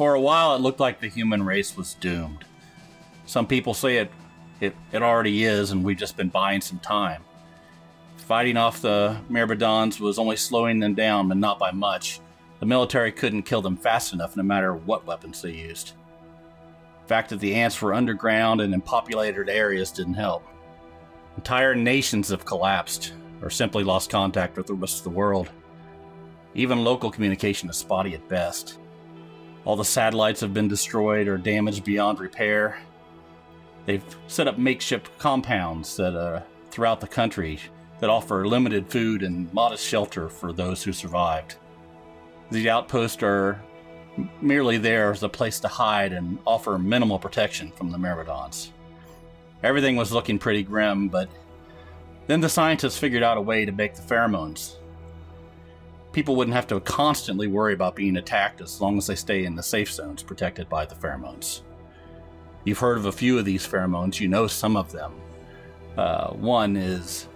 For a while, it looked like the human race was doomed. Some people say it, it, it already is, and we've just been buying some time. Fighting off the Myrmidons was only slowing them down, but not by much. The military couldn't kill them fast enough, no matter what weapons they used. The fact that the ants were underground and in populated areas didn't help. Entire nations have collapsed, or simply lost contact with the rest of the world. Even local communication is spotty at best. All the satellites have been destroyed or damaged beyond repair. They've set up makeshift compounds that are throughout the country that offer limited food and modest shelter for those who survived. These outposts are merely there as a place to hide and offer minimal protection from the Myrmidons. Everything was looking pretty grim, but then the scientists figured out a way to make the pheromones. People wouldn't have to constantly worry about being attacked as long as they stay in the safe zones protected by the pheromones. You've heard of a few of these pheromones, you know some of them. Uh, one is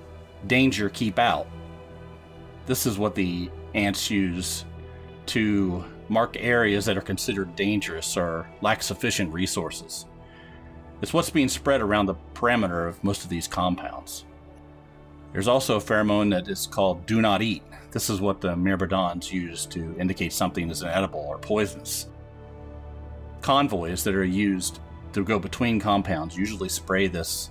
danger, keep out. This is what the ants use to mark areas that are considered dangerous or lack sufficient resources. It's what's being spread around the perimeter of most of these compounds. There's also a pheromone that is called do not eat. This is what the myrmidons use to indicate something is inedible or poisonous. Convoys that are used to go between compounds usually spray this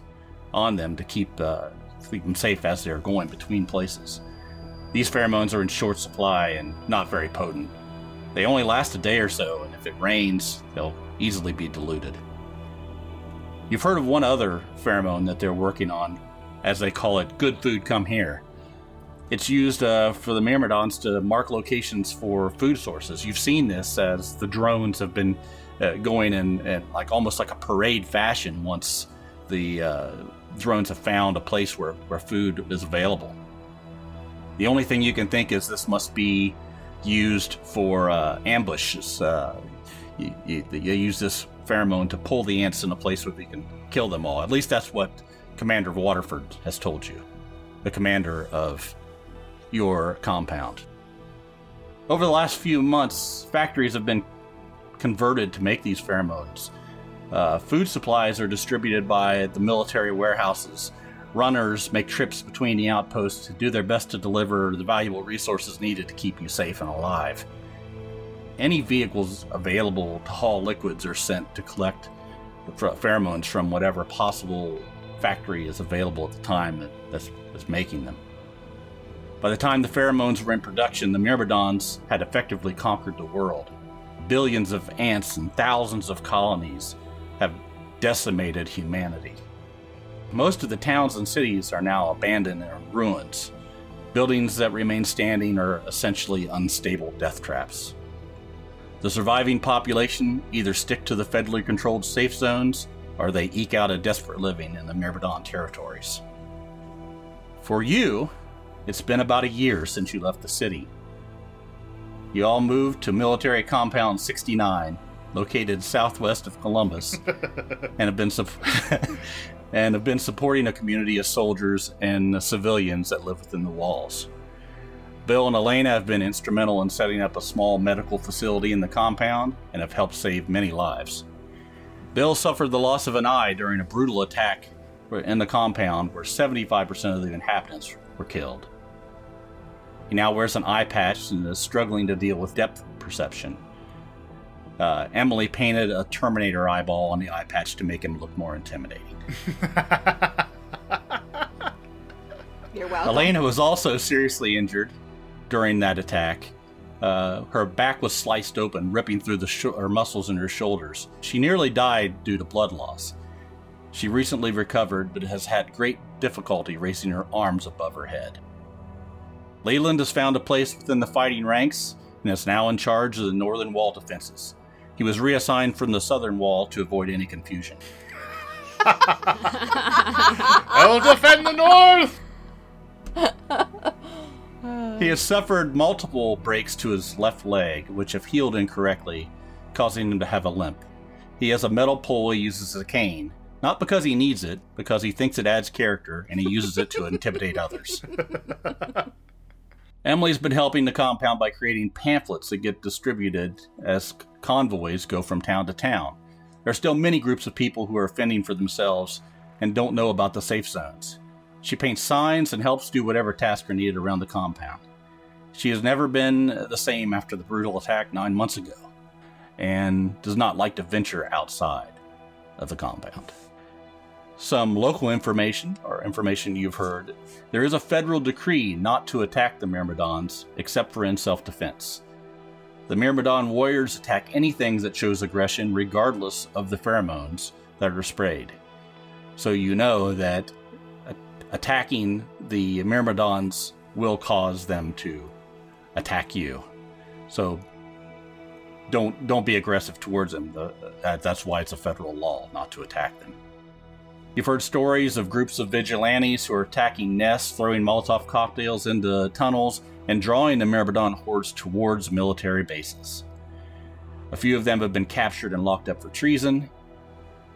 on them to keep, uh, keep them safe as they're going between places. These pheromones are in short supply and not very potent. They only last a day or so, and if it rains, they'll easily be diluted. You've heard of one other pheromone that they're working on, as they call it, good food come here. It's used uh, for the myrmidons to mark locations for food sources. You've seen this as the drones have been uh, going in, in, like almost like a parade fashion once the uh, drones have found a place where, where food is available. The only thing you can think is this must be used for uh, ambushes. Uh, you, you, you, use this pheromone to pull the ants in a place where they can kill them all. At least that's what Commander of Waterford has told you, the commander of your compound. Over the last few months, factories have been converted to make these pheromones. Uh, food supplies are distributed by the military warehouses runners make trips between the outposts to do their best to deliver the valuable resources needed to keep you safe and alive. Any vehicles available to haul liquids are sent to collect pheromones from whatever possible factory is available at the time that, that's, that's making them. By the time the pheromones were in production, the Myrmidons had effectively conquered the world. Billions of ants and thousands of colonies have decimated humanity. Most of the towns and cities are now abandoned and ruins. Buildings that remain standing are essentially unstable death traps. The surviving population either stick to the federally controlled safe zones or they eke out a desperate living in the Myrmidon territories. For you, it's been about a year since you left the city. You all moved to Military Compound 69, located southwest of Columbus, and have been and have been supporting a community of soldiers and civilians that live within the walls. Bill and Alana have been instrumental in setting up a small medical facility in the compound and have helped save many lives. Bill suffered the loss of an eye during a brutal attack in the compound where 75% of the inhabitants were killed. He now wears an eye patch and is struggling to deal with depth perception. Uh, Emily painted a Terminator eyeball on the eye patch to make him look more intimidating. You're welcome. Alana was also seriously injured during that attack. Uh, her back was sliced open, ripping through the sh- her muscles in her shoulders. She nearly died due to blood loss. She recently recovered, but has had great difficulty raising her arms above her head. Leland has found a place within the fighting ranks and is now in charge of the northern wall defenses. He was reassigned from the southern wall to avoid any confusion. I'll defend the north! He has suffered multiple breaks to his left leg, which have healed incorrectly, causing him to have a limp. He has a metal pole he uses as a cane, not because he needs it, because he thinks it adds character and he uses it to intimidate others. Emily's been helping the compound by creating pamphlets that get distributed as convoys go from town to town. There are still many groups of people who are fending for themselves and don't know about the safe zones. She paints signs and helps do whatever tasks are needed around the compound. She has never been the same after the brutal attack nine months ago, and does not like to venture outside of the compound. Some local information, or information you've heard, there is a federal decree not to attack the Myrmidons except for in self defense. The Myrmidon warriors attack anything that shows aggression, regardless of the pheromones that are sprayed. So you know that attacking the Myrmidons will cause them to attack you. So don't don't be aggressive towards them. The, that's why it's a federal law not to attack them. You've heard stories of groups of vigilantes who are attacking nests, throwing Molotov cocktails into tunnels, and drawing the Myrmidon hordes towards military bases. A few of them have been captured and locked up for treason,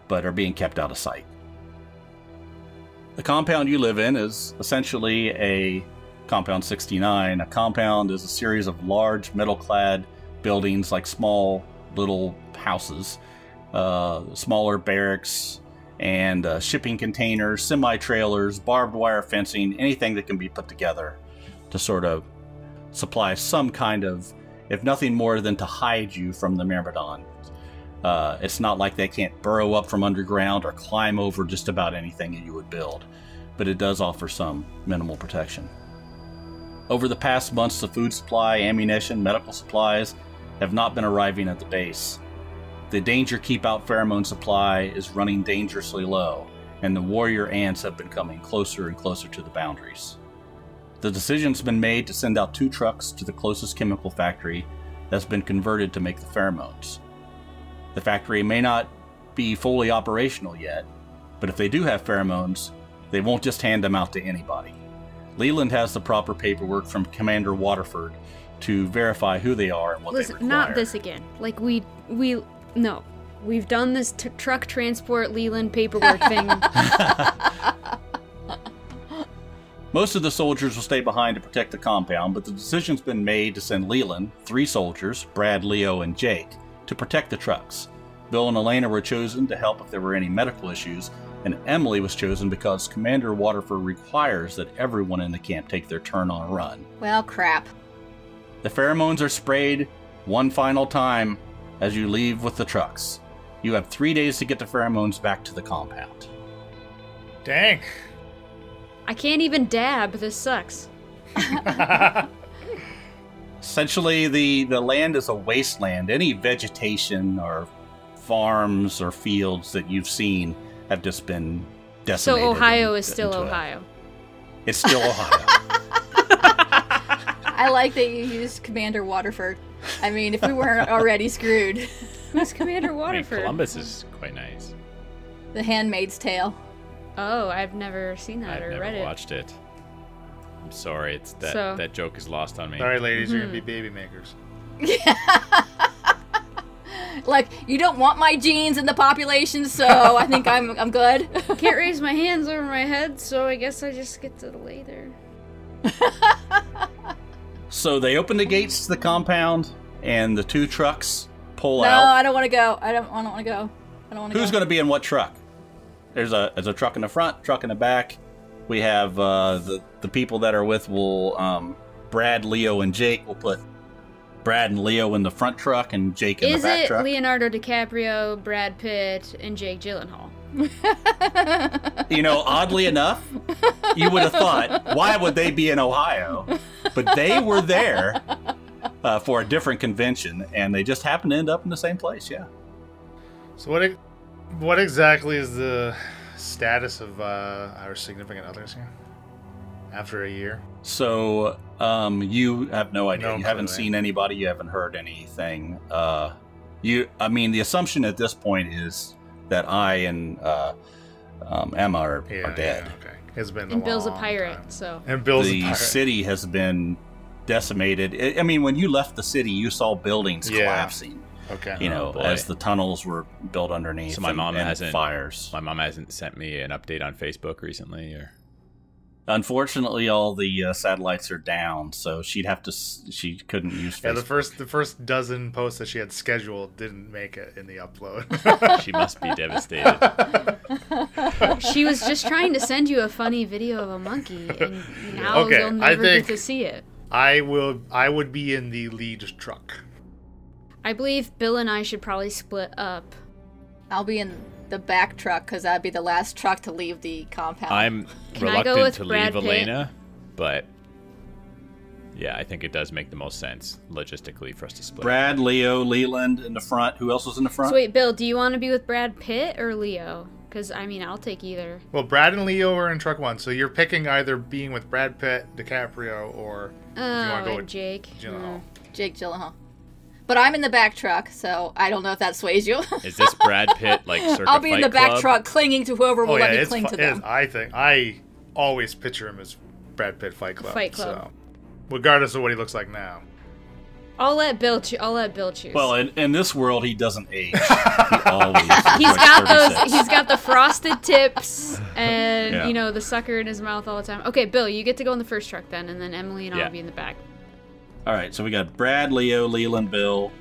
but are being kept out of sight. The compound you live in is essentially a Compound 69. A compound is a series of large metal clad buildings like small little houses, uh, smaller barracks, and uh, shipping containers, semi trailers, barbed wire fencing, anything that can be put together to sort of supply some kind of, if nothing more than to hide you from the Myrmidon. Uh, it's not like they can't burrow up from underground or climb over just about anything that you would build, but it does offer some minimal protection. Over the past months, the food supply, ammunition, medical supplies have not been arriving at the base. The danger keep out pheromone supply is running dangerously low, and the warrior ants have been coming closer and closer to the boundaries. The decision's been made to send out two trucks to the closest chemical factory that's been converted to make the pheromones. The factory may not be fully operational yet, but if they do have pheromones, they won't just hand them out to anybody. Leland has the proper paperwork from Commander Waterford to verify who they are and what Listen, they require. not this again. Like we we no, we've done this t- truck transport Leland paperwork thing. Most of the soldiers will stay behind to protect the compound, but the decision's been made to send Leland, three soldiers, Brad, Leo, and Jake, to protect the trucks. Bill and Alana were chosen to help if there were any medical issues, and Emily was chosen because Commander Waterford requires that everyone in the camp take their turn on a run. Well, crap. The pheromones are sprayed one final time as you leave with the trucks. You have three days to get the pheromones back to the compound. Dang. I can't even dab. This sucks. Essentially, the, the land is a wasteland. Any vegetation or farms or fields that you've seen have just been decimated. So Ohio and- is still into a- Ohio. It's still Ohio. I like that you used Commander Waterford. I mean, if we weren't already screwed. Who's Commander I mean, Waterford? Columbus is quite nice. The Handmaid's Tale. Oh, I've never seen that I've or never read it. watched it. I'm sorry, it's that So- that joke is lost on me. Sorry, ladies, you're gonna Mm-hmm. be baby makers. Like, you don't want my genes in the population, so I think I'm I'm good. Can't raise my hands over my head, so I guess I just get to lay there. so they open the gates to the compound, and the two trucks pull no, out. No, I don't want to go. I don't. I don't want to go. I don't want to go. Who's going to be in what truck? There's a there's a truck in the front, truck in the back. We have uh, the the people that are with will um, Brad, Leo, and Jake. will put Brad and Leo in the front truck, and Jake in Is the back it truck. Leonardo DiCaprio, Brad Pitt, and Jake Gyllenhaal? you know, oddly enough, you would have thought, why would they be in Ohio? But they were there uh, for a different convention, and they just happened to end up in the same place. Yeah. So what? e- What exactly is the status of uh, our significant others here? After a year, So um, you have no idea. No you haven't eh? seen anybody. You haven't heard anything. Uh, you, I mean, the assumption at this point is that I and uh, um, Emma are, yeah, are dead. yeah, okay, it's been. And a Bill's a pirate, time. so And Bill's a the pirate. city has been decimated. I- I mean, when you left the city, you saw buildings Yeah. collapsing. Okay. You know, boy. as the tunnels were built underneath. So my and- mom and hasn't- fires. My mom hasn't sent me an update on Facebook recently, or Unfortunately, all the uh, satellites are down, so she'd have to. She couldn't use Yeah, the first the first dozen posts that she had scheduled didn't make it in the upload. She must be devastated. She was just trying to send you a funny video of a monkey, and now Okay, you'll I never think- get to see it. I will. I would be in the lead truck. I believe Bill and I should probably split up. I'll be in the back truck because that'd be the last truck to leave the compound. I'm Can I go reluctant with to Brad leave Pitt? Alana, but yeah, I think it does make the most sense logistically for us to split. Brad, Leo, Leland in the front. Who else was in the front? So wait, Bill, do you want to be with Brad Pitt or Leo? Because I mean, I'll take either. Well, Brad and Leo are in truck one, so you're picking either being with Brad Pitt, DiCaprio, or Oh, wanna go and with Jake. Gyllenhaal. Mm. Jake Gyllenhaal. But I'm in the back truck, so I don't know if that sways you. Is this Brad Pitt like circa I'll be in Fight the back Club? truck clinging to whoever will oh yeah, let me it's cling fu- to it them. is- I think I always picture him as Brad Pitt Fight Club. Fight Club. So, regardless of what he looks like now. I'll let Bill. Cho- I'll let Bill choose. Well, in, in this world, he doesn't age. He always. he's looks like got 36. those. He's got the frosted tips, and Yeah. you know the sucker in his mouth all the time. Okay, Bill, you get to go in the first truck then, and then Emily and I'll Yeah. be in the back. All right, so we got Brad, Leo, Leland, Bill,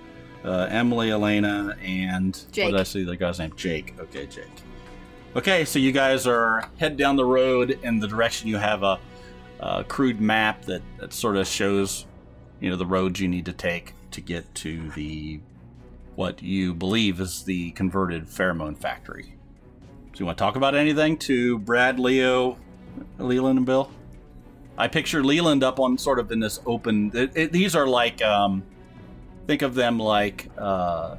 uh, Emily, Alana, and Jake. what did I see the guy's name? Jake. Okay, Jake. Okay, so you guys are head down the road in the direction you have a, a crude map that, that sort of shows, you know, the roads you need to take to get to the what you believe is the converted pheromone factory. So you want to talk about anything to Brad, Leo, Leland, and Bill? I picture Leland up on sort of in this open. It, it, these are like, um, think of them like uh,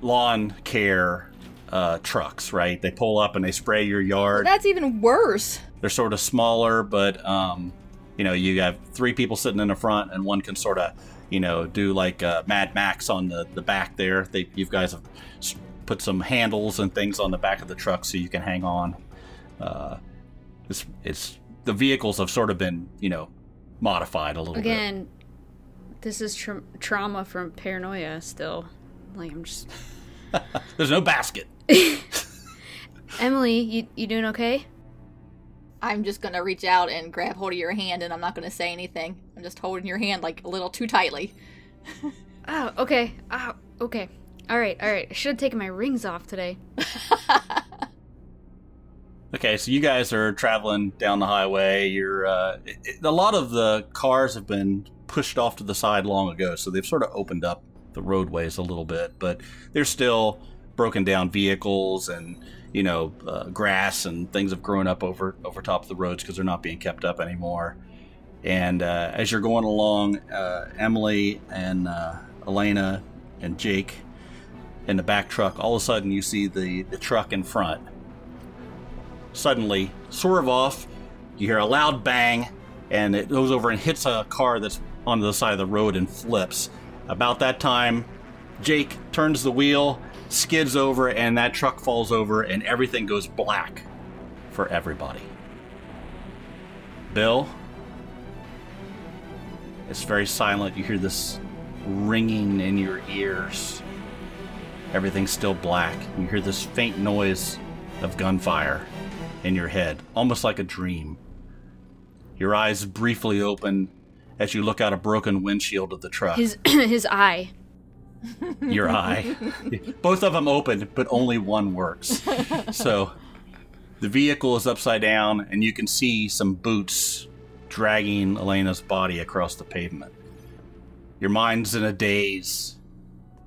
lawn care uh, trucks, right? They pull up and they spray your yard. That's even worse. They're sort of smaller, but um, you know, you have three people sitting in the front, and one can sort of, you know, do like uh, Mad Max on the the back there. They, you guys have put some handles and things on the back of the truck so you can hang on. Uh, it's it's the vehicles have sort of been, you know, modified a little bit. Again, this is tra- trauma from paranoia. Still, like I'm just. There's no basket. Emily, you you doing okay? I'm just gonna reach out and grab hold of your hand, and I'm not gonna say anything. I'm just holding your hand like a little too tightly. Oh, okay. Oh, okay. All right, all right. I should have taken my rings off today. Okay, so you guys are traveling down the highway. You're uh, it, a lot of the cars have been pushed off to the side long ago, so they've sort of opened up the roadways a little bit, but there's still broken down vehicles and you know uh, grass and things have grown up over over top of the roads because they're not being kept up anymore. And uh, as you're going along, uh, Emily and uh, Alana and Jake in the back truck, all of a sudden you see the the truck in front suddenly off. You hear a loud bang, and it goes over and hits a car that's on the side of the road and flips. About that time, Jake turns the wheel, skids over, and that truck falls over, and everything goes black for everybody. Bill, it's very silent. You hear this ringing in your ears. Everything's still black. You hear this faint noise of gunfire in your head, almost like a dream. Your eyes briefly open as you look out a broken windshield of the truck. His his eye. Your eye. Both of them open, but only one works. So the vehicle is upside down, and you can see some boots dragging Alana's body across the pavement. Your mind's in a daze.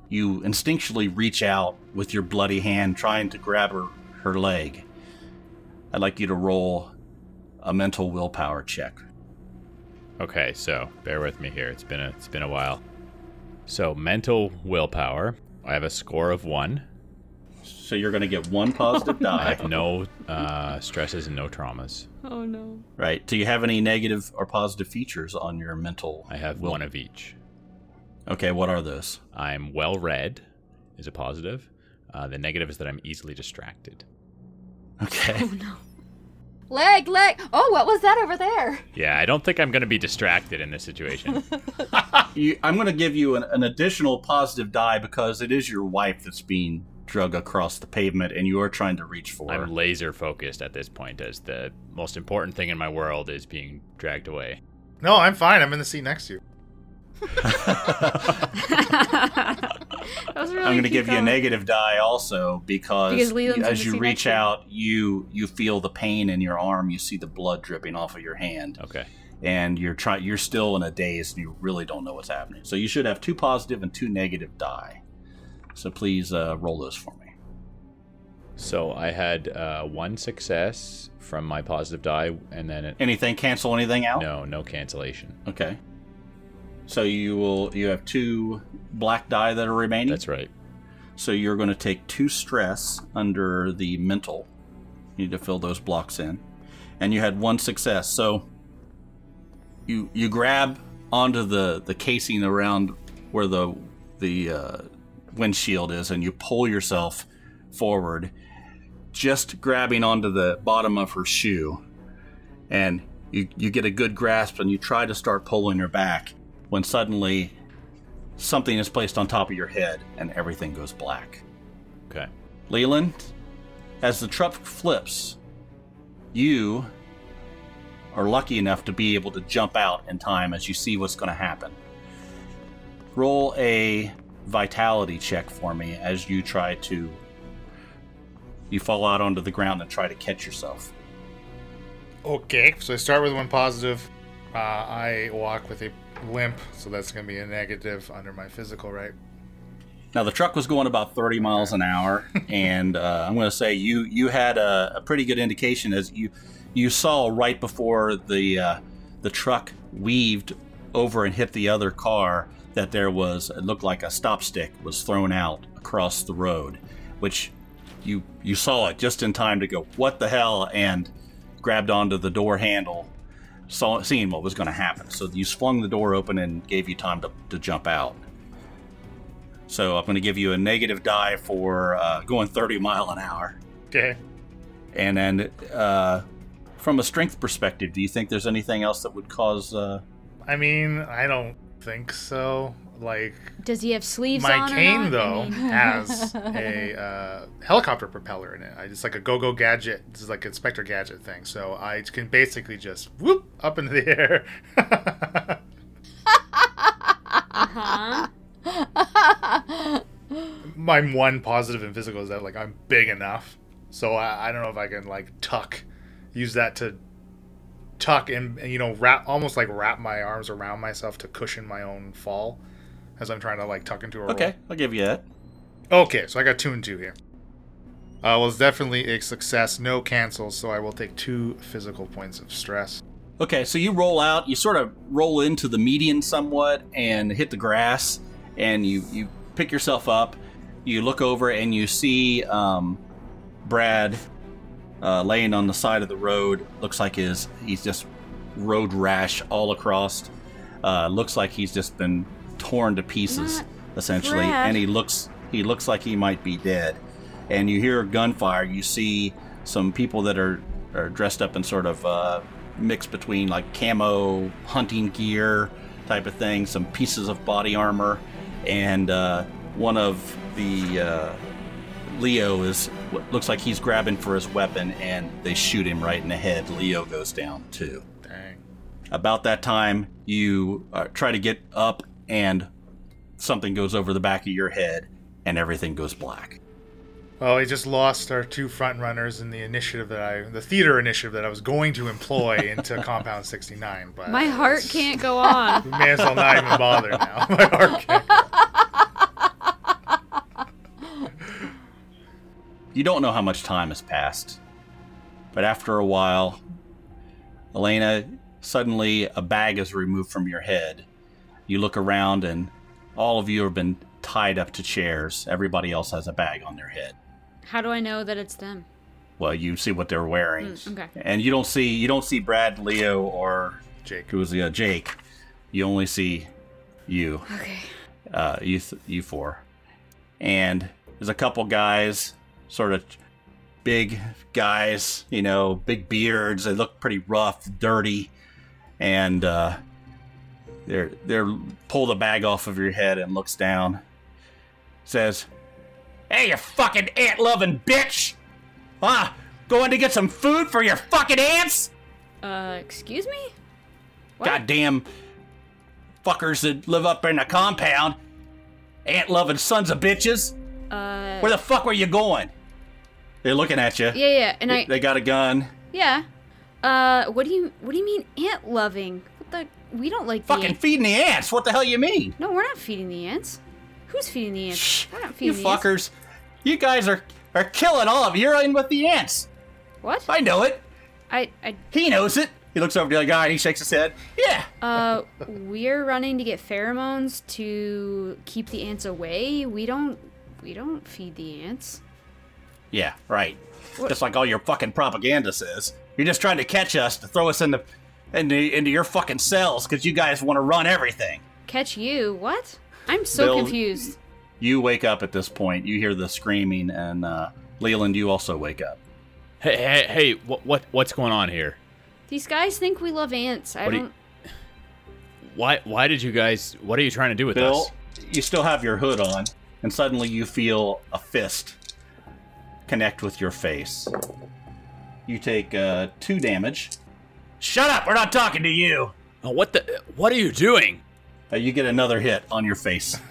You instinctually reach out with your bloody hand, trying to grab her, her leg. I'd like you to roll a mental willpower check. Okay, so bear with me here. It's been a it's been a while. So mental willpower. I have a score of one. So you're going to get one positive die. I have no uh, stresses and no traumas. Oh no. Right. Do you have any negative or positive features on your mental? I have will- one of each. Okay, what are those? I'm well read, is a positive. Uh, the negative is that I'm easily distracted. Okay. Oh no. Leg, leg. Oh, what was that over there? Yeah, I don't think I'm going to be distracted in this situation. You, I'm going to give you an, an additional positive die because it is your wife that's being drug across the pavement, and you are trying to reach for. I'm laser focused at this point, as the most important thing in my world is being dragged away. No, I'm fine. I'm in the seat next to you. That was really I'm going to cute give you a negative die also because, Because as you reach to you. out, you you feel the pain in your arm. You see the blood dripping off of your hand, Okay. and you're trying. You're still in a daze, and you really don't know what's happening. So you should have two positive and two negative die. So please uh, roll those for me. So I had uh, one success from my positive die, and then it, Anything cancel anything out? no, no cancellation. Okay. So you will you have two black die that are remaining. That's right. So you're going to take two stress under the mental. You need to fill those blocks in, and you had one success. So you you grab onto the the casing around where the the uh, windshield is, and you pull yourself forward, just grabbing onto the bottom of her shoe, and you you get a good grasp, and you try to start pulling her back, when suddenly something is placed on top of your head, and everything goes black. Okay. Leland, as the truck flips, you are lucky enough to be able to jump out in time as you see what's going to happen. Roll a vitality check for me as you try to. You fall out onto the ground and try to catch yourself. Okay, so I start with one positive. Uh, I walk with a limp, so that's going to be a negative under my physical, right? Now the truck was going about 30 miles an hour, and uh, I'm going to say you you had a, a pretty good indication as you you saw right before the uh, the truck weaved over and hit the other car that there was it looked like a stop stick was thrown out across the road, which you you saw it just in time to go what the hell and grabbed onto the door handle, saw seeing what was going to happen. So you swung the door open and gave you time to, to jump out. So I'm going to give you a negative die for uh, going 30 mile an hour. Okay. And then, uh, from a strength perspective, do you think there's anything else that would cause? Uh, I mean, I don't think so. Like, Does he have sleeves my cane, not? I though, mean- has a uh, helicopter propeller in it. It's like a go go gadget. This is like Inspector Gadget thing. So I can basically just whoop up into the air. Uh-huh. my one positive in physical is that like I'm big enough, so I, I don't know if I can like tuck, use that to tuck and, and you know wrap almost like wrap my arms around myself to cushion my own fall as I'm trying to like tuck into a okay, I'll give you that. Okay, so I got two and two here. Uh, well, it's definitely a success. No cancels, so I will take two physical points of stress. Okay, so you roll out, you sort of roll into the median somewhat and hit the grass, and you you pick yourself up. You look over and you see um, Brad uh, laying on the side of the road. Looks like his he's just road rash all across. Uh, looks like he's just been torn to pieces, Not essentially, Brad. and he looks he looks like he might be dead. And you hear gunfire. You see some people that are are dressed up in sort of uh, mix between like camo hunting gear type of thing, some pieces of body armor, and uh, one of the uh, Leo is looks like he's grabbing for his weapon, and they shoot him right in the head. Leo goes down too. Dang. About that time, you uh, try to get up, and something goes over the back of your head, and everything goes black. Well, we just lost our two front runners in the initiative that I, the theater initiative that I was going to employ into Compound 69. But My heart can't go on. We may as well not even bother now. My heart can't. You don't know how much time has passed, but after a while, Alana, suddenly a bag is removed from your head. You look around, and all of you have been tied up to chairs. Everybody else has a bag on their head. How do I know that it's them? Well, you see what they're wearing, Mm, okay. and you don't see you don't see Brad, Leo, or Jake. who was the uh, Jake. You only see you. Okay. uh, you th- you four, and there's a couple guys, sort of big guys, you know, big beards. They look pretty rough, dirty, and uh, they're they're pull the bag off of your head and looks down. Says, Hey, you fucking ant loving bitch! Ah, going to get some food for your fucking ants? Uh, excuse me? What? Goddamn fuckers that live up in the compound. Ant loving sons of bitches. Uh, Where the fuck were you going? They're looking at you. yeah, yeah, and I, They got a gun. yeah. Uh, what do you, what do you mean ant loving? What the, we don't like the Fucking ants. feeding the ants. What the hell you mean? No, we're not feeding the ants. Who's feeding the ants? We're not You feeding the ants. fuckers. You guys are are killing all of you. You're in with the ants. What? I know it. I, I, He knows it. He looks over to the other guy and he shakes his head. Yeah. uh, we're running to get pheromones to keep the ants away. We don't, we don't feed the ants. Yeah, right. What- Just like all your fucking propaganda says. You're just trying to catch us to throw us into into, into your fucking cells because you guys want to run everything. Catch you? What? I'm so Bill- confused. You wake up at this point. You hear the screaming, and uh, Leland, you also wake up. Hey, hey, hey! What, what, what's going on here? These guys think we love ants. I What do you- don't. Why, why did you guys? What are you trying to do with Bill, us? you still have your hood on, and suddenly you feel a fist connect with your face. You take uh, two damage. Shut up! We're not talking to you. Oh, what the? What are you doing? Uh, you get another hit on your face.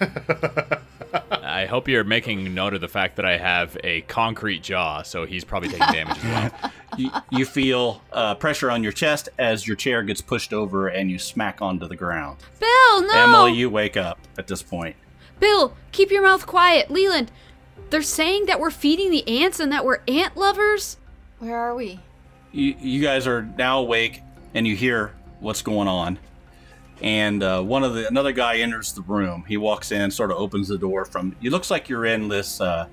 I hope you're making note of the fact that I have a concrete jaw, so he's probably taking damage as well. you, you feel uh, pressure on your chest as your chair gets pushed over and you smack onto the ground. Bill, no! Emily, you wake up at this point. Bill, keep your mouth quiet. Leland, they're saying that we're feeding the ants and that we're ant lovers. Where are we? You, you guys are now awake and you hear what's going on. And uh, one of the another guy enters the room. He walks in, sort of opens the door from. It looks like you're in this, uh,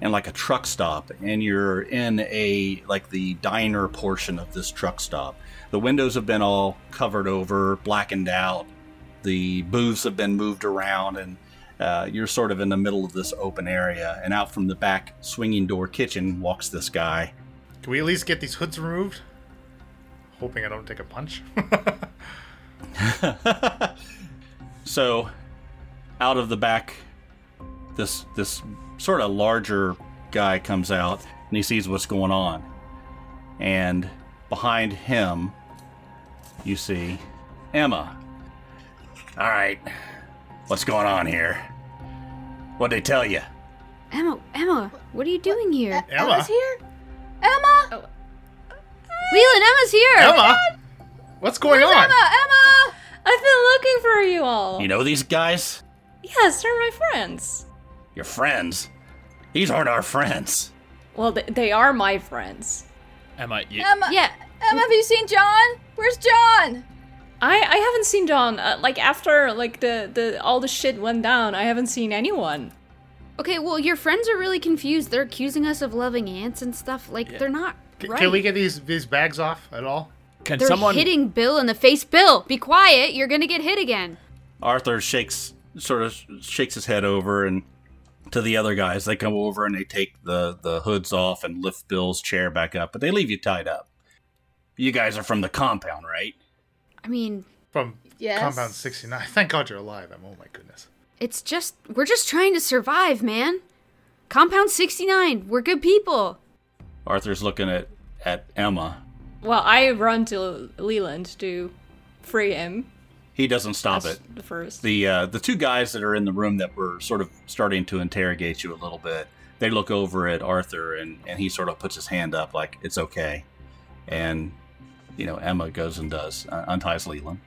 in like a truck stop, and you're in a like the diner portion of this truck stop. The windows have been all covered over, blackened out. The booths have been moved around, and uh, you're sort of in the middle of this open area. And out from the back swinging door kitchen walks this guy. Can we at least get these hoods removed? Hoping I don't take a punch. So, out of the back, this this sort of larger guy comes out and he sees what's going on. And behind him, you see Emma. All right, what's going on here? What'd they tell you? Emma, Emma, what are you doing here? Emma? Emma's here? Emma! Leland, Emma's here. Emma? What's going on? Emma! Emma! I've been looking for you all. You know these guys? Yes, they're my friends. Your friends? These aren't our friends. Well, they, they are my friends. Emma, you, Emma! Yeah. Emma, have you seen John? Where's John? I I haven't seen John. Uh, like after like the the all the shit went down, I haven't seen anyone. Okay, well, your friends are really confused. They're accusing us of loving ants and stuff. Like, they're not C- right. Can we get these these bags off at all? can They're someone? hitting Bill in the face. Bill, be quiet. You're gonna get hit again. Arthur shakes sort of shakes his head over and to the other guys. They come over and they take the the hoods off and lift Bill's chair back up, but they leave you tied up. You guys are from the compound, right? I mean, From Yes. Compound 69. Thank God you're alive. I'm, oh my goodness. It's just we're just trying to survive, man. Compound 69. We're good people. Arthur's looking at at Emma. Well, I run to Leland to free him. He doesn't stop That's it. the first. The uh, the two guys that are in the room that were sort of starting to interrogate you a little bit. They look over at Arthur and and he sort of puts his hand up like it's okay, and you know Emma goes and does uh, unties Leland.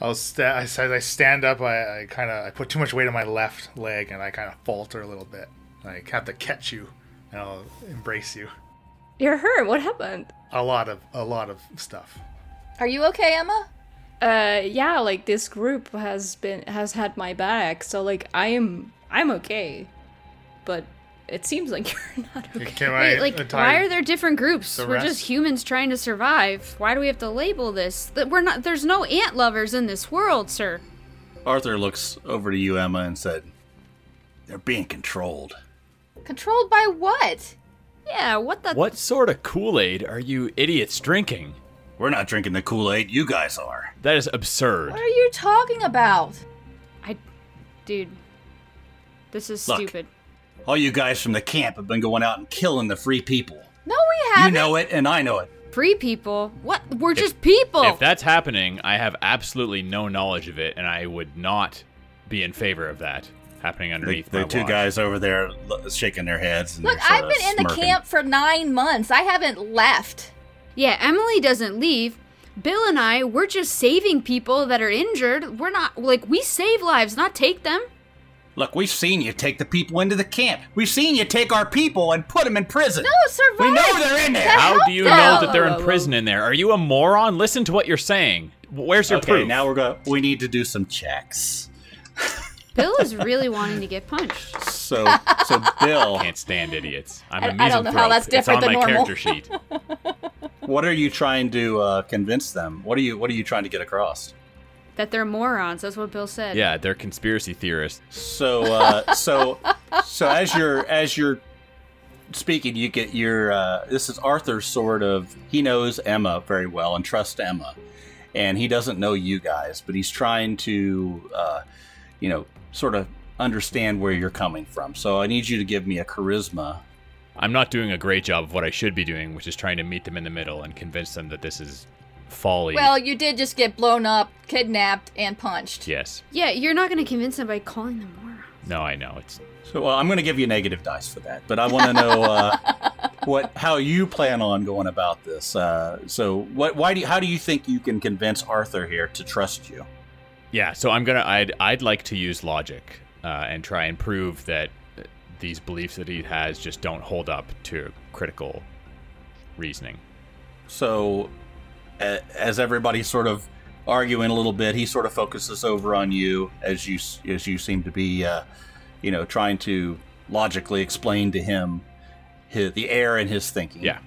I'll sta- I said I stand up. I, I kind of I put too much weight on my left leg, and I kind of falter a little bit. I have to catch you, and I'll embrace you. You're hurt. What happened? A lot of a lot of stuff. Are you okay, Emma? Uh, yeah, like this group has been has had my back, so like I am I'm okay, but it seems like you're not okay. Can I Wait, like, untie- why are there different groups? the We're rest? just humans trying to survive. Why do we have to label this? That we're not. There's no ant lovers in this world, sir. Arthur looks over to you, Emma, and said, "They're being controlled." Controlled by what? Yeah. What the? What sort of Kool Aid are you idiots drinking? We're not drinking the Kool Aid. You guys are. That is absurd. What are you talking about? I, dude, this is Look. stupid. All you guys from the camp have been going out and killing the free people. No, we haven't. You know it, and I know it. Free people. What? We're just people. If that's happening, I have absolutely no knowledge of it, and I would not be in favor of that happening underneath The, underneath the my two watch. guys over there shaking their heads. And Look, I've been in the camp for nine months. I haven't left. yeah, Emily doesn't leave. Bill and I, we're just saving people that are injured. We're not like we save lives, not take them. Look, we've seen you take the people into the camp. We've seen you take our people and put them in prison. No, survive. we know they're in there. That How do you them. know that they're in whoa, whoa. prison in there? Are you a moron? Listen to what you're saying. Where's your okay, proof? now we're going. We need to do some checks. Bill is really wanting to get punched. So, so Bill, can't stand idiots. I'm I- a I don't know how that's different it's on than my normal. character sheet. what are you trying to uh, convince them? What are you What are you trying to get across? That they're morons. That's what Bill said. Yeah, they're conspiracy theorists. So, uh, so, so as you're as you're speaking, you get your. Uh, this is Arthur. Sort of. He knows Emma very well and trusts Emma, and he doesn't know you guys, but he's trying to, uh, you know, sort of understand where you're coming from. So I need you to give me a charisma. I'm not doing a great job of what I should be doing, which is trying to meet them in the middle and convince them that this is folly. Well, you did just get blown up, kidnapped, and punched. yes. Yeah, you're not going to convince them by calling them morons. No, I know. It's So well, I'm going to give you negative dice for that, but I want to know uh, what how you plan on going about this. Uh, so, what why do you, how do you think you can convince Arthur here to trust you? yeah. So I'm gonna. I'd I'd like to use logic uh, and try and prove that uh, these beliefs that he has just don't hold up to critical reasoning. So, a- as everybody's sort of arguing a little bit, he sort of focuses over on you as you as you seem to be, uh, you know, trying to logically explain to him his, the error in his thinking. Yeah.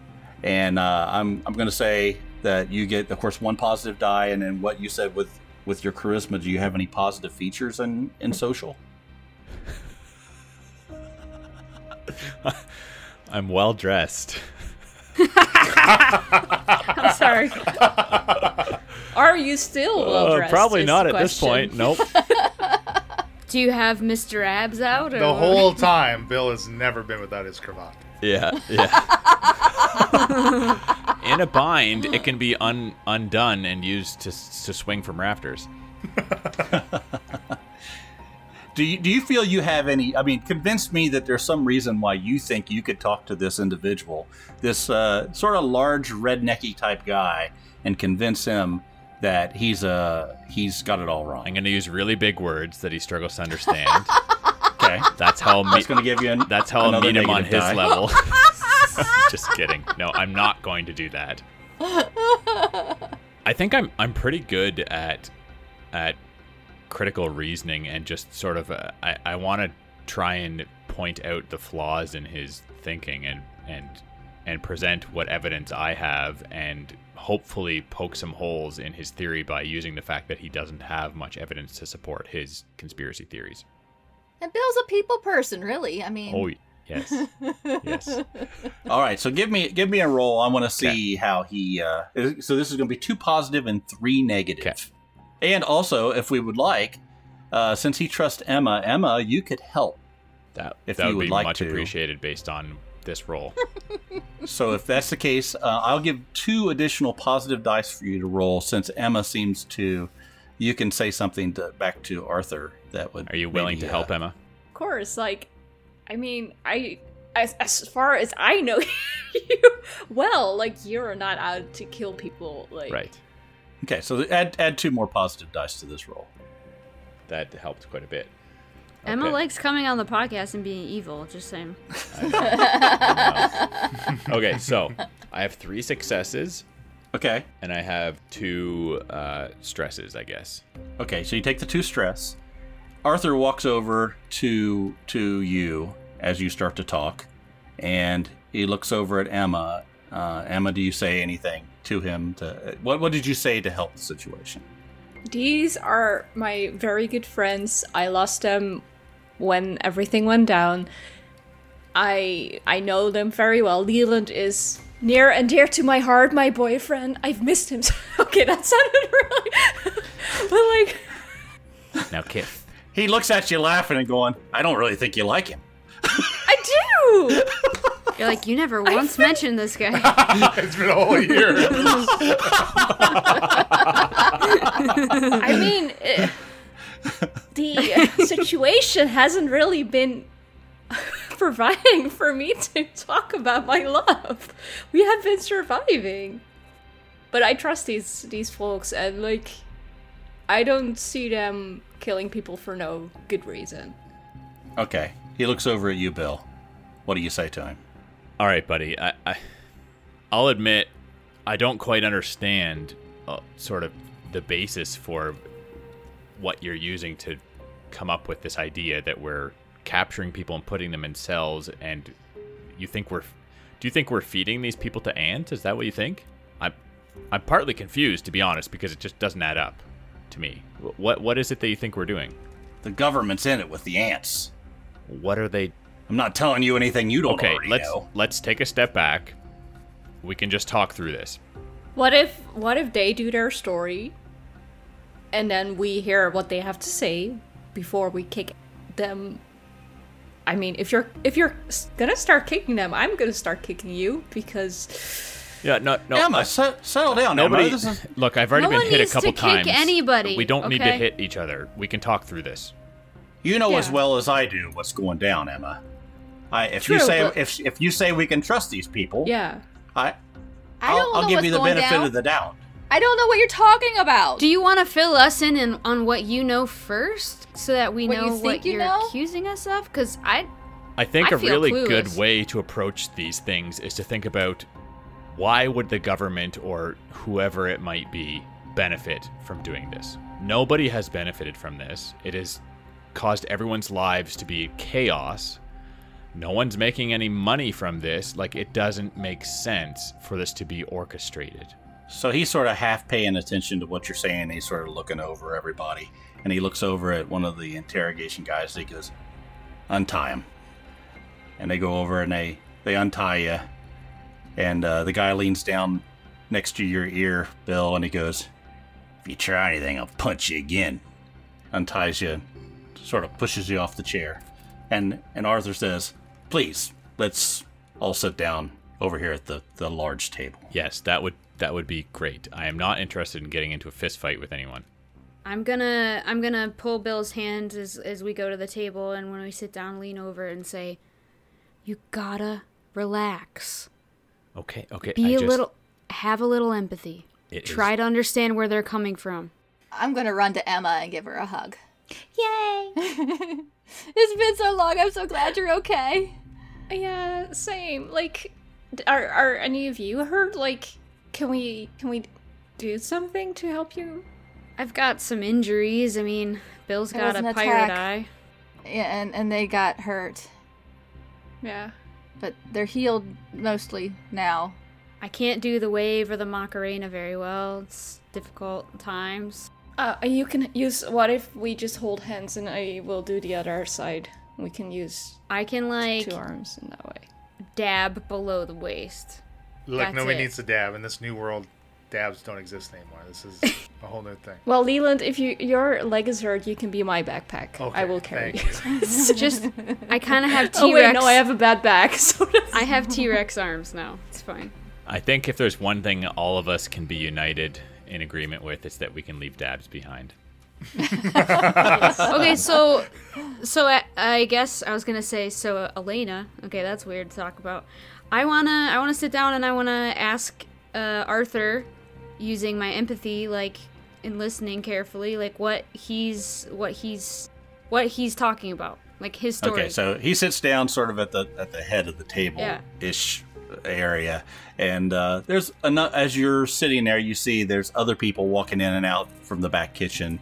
And uh, I'm I'm going to say that you get, of course, one positive die, and then what you said with with your charisma. Do you have any positive features in in social? I'm well dressed. I'm sorry. Are you still well dressed? Uh, probably not at this point. Nope. Do you have Mr. Abs out? Or The whole time, Bill has never been without his cravat. Yeah, yeah. In a bind, it can be un- undone and used to to swing from rafters. Do you, do you feel you have any? I mean, convince me that there's some reason why you think you could talk to this individual, this uh, sort of large rednecky type guy, and convince him that he's uh, he's got it all wrong. I'm going to use really big words that he struggles to understand. Okay, That's how I'm that's going to give you. An, That's how I'll meet him on his die. level. Just kidding. No, I'm not going to do that. I think I'm I'm pretty good at at critical reasoning and just sort of uh, I I want to try and point out the flaws in his thinking and and and present what evidence I have and hopefully poke some holes in his theory by using the fact that he doesn't have much evidence to support his conspiracy theories. And Bill's a people person, really. I mean, Oh yes. yes. All right, so give me give me a roll. I want to see how he. Uh, so this is going to be two positive and three negative. Okay. And also, if we would like, uh, since he trusts Emma, Emma, you could help. That If that you would would be like much to. appreciated based on this roll. So if that's the case, uh, I'll give two additional positive dice for you to roll. Since Emma seems to, you can say something to, back to Arthur that would. Are you willing maybe, to help uh, Emma? Of course, like, I mean, I as as far as I know you well, like you're not out to kill people. Like, Right. Okay, so add add two more positive dice to this roll. That helped quite a bit. Emma likes coming on the podcast and being evil. Just saying. Okay, so I have three successes Okay. and I have two uh, stresses, I guess. Okay, so you take the two stress. Arthur walks over to to you as you start to talk, and he looks over at Emma. Uh, Emma, do you say anything to him? To what? What did you say to help the situation? These are my very good friends. I lost them when everything went down. I I know them very well. Leland is near and dear to my heart, my boyfriend. I've missed him. so- okay, that sounded really but like Now, Kit, He looks at you laughing and going, "I don't really think you like him." true. You're like, you never once mentioned this guy. it's been a whole year. I mean, eh, the situation hasn't really been providing for me to talk about my love. We have been surviving. But I trust these these folks and like I don't see them killing people for no good reason. Okay. He looks over at you, Bill. What do you say to him? All right, buddy. I, I I'll admit I don't quite understand uh, sort of the basis for what you're using to come up with this idea that we're capturing people and putting them in cells and you think we're do you think we're feeding these people to ants? Is that what you think? I'm I'm partly confused to be honest because it just doesn't add up to me. What what is it that you think we're doing? The government's in it with the ants. What are they I'm not telling you anything you don't know. Okay, already let's know. let's take a step back. We can just talk through this. What if what if they do their story and then we hear what they have to say before we kick them I mean, if you're if you're gonna start kicking them, I'm gonna start kicking you because Yeah, no, no. Emma, uh, se- settle down, nobody. Emma. This is Look, I've already No been hit a needs to couple kick times. anybody, We don't need to hit each other. We can talk through this. you know as well as I do what's going down, Emma. I if True, you say if if you say we can trust these people, yeah. I I I'll, don't I'll know give you the benefit down. of the doubt. I don't know what you're talking about. Do you want to fill us in, in on what you know first, so that we What know think what you you're know? accusing us of? Because I, I think I a really clueless. good way to approach these things is to think about why would the government or whoever it might be benefit from doing this? Nobody has benefited from this. It has caused everyone's lives to be chaos. No one's making any money from this. Like it doesn't make sense for this to be orchestrated. So he's sort of half paying attention to what you're saying. He's sort of looking over everybody, and he looks over at one of the interrogation guys. He goes, "Untie him." And they go over and they they untie you, and uh, the guy leans down next to your ear, Bill, and he goes, "If you try anything, I'll punch you again." Unties you, sort of pushes you off the chair, and and Arthur says, "Please, let's all sit down over here at the the large table." Yes, that would that would be great. I am not interested in getting into a fist fight with anyone. I'm gonna, I'm gonna pull Bill's hand as as we go to the table, and when we sit down, lean over and say, "You gotta relax. Okay, okay. Be I a just- little, have a little empathy. It Try is- to understand where they're coming from." I'm gonna run to Emma and give her a hug. Yay! it's been so long. I'm so glad you're okay. Yeah, same. Like, are are any of you hurt? Like, can we can we do something to help you? I've got some injuries. I mean, Bill's got a pirate attack. eye. Yeah, and and they got hurt, Yeah. but they're healed mostly now. I can't do the wave or the Macarena very well. It's difficult times. Uh, you can use. What if we just hold hands and I will do the other side? We can use I can like two arms in that way. dab below the waist. Look, That's nobody it. needs to dab. In this new world, dabs don't exist anymore. This is a whole new thing. Well, Leland, if you your leg is hurt, you can be my backpack. Okay, I will carry you. thank It's just I kind of have T-Rex. Oh wait, no, I have a bad back. So I have T Rex arms now. It's fine. I think if there's one thing all of us can be united in agreement with, it's that we can leave dabs behind. Okay, so so I, I guess I was gonna say so uh, Alana. Okay, that's weird to talk about. I wanna I wanna sit down and I wanna ask uh, Arthur, using my empathy, like and listening carefully, like what he's what he's what he's talking about, like his story. Okay, so he sits down sort of at the at the head of the table Yeah. ish area, and uh, there's enough. As you're sitting there, you see there's other people walking in and out from the back kitchen.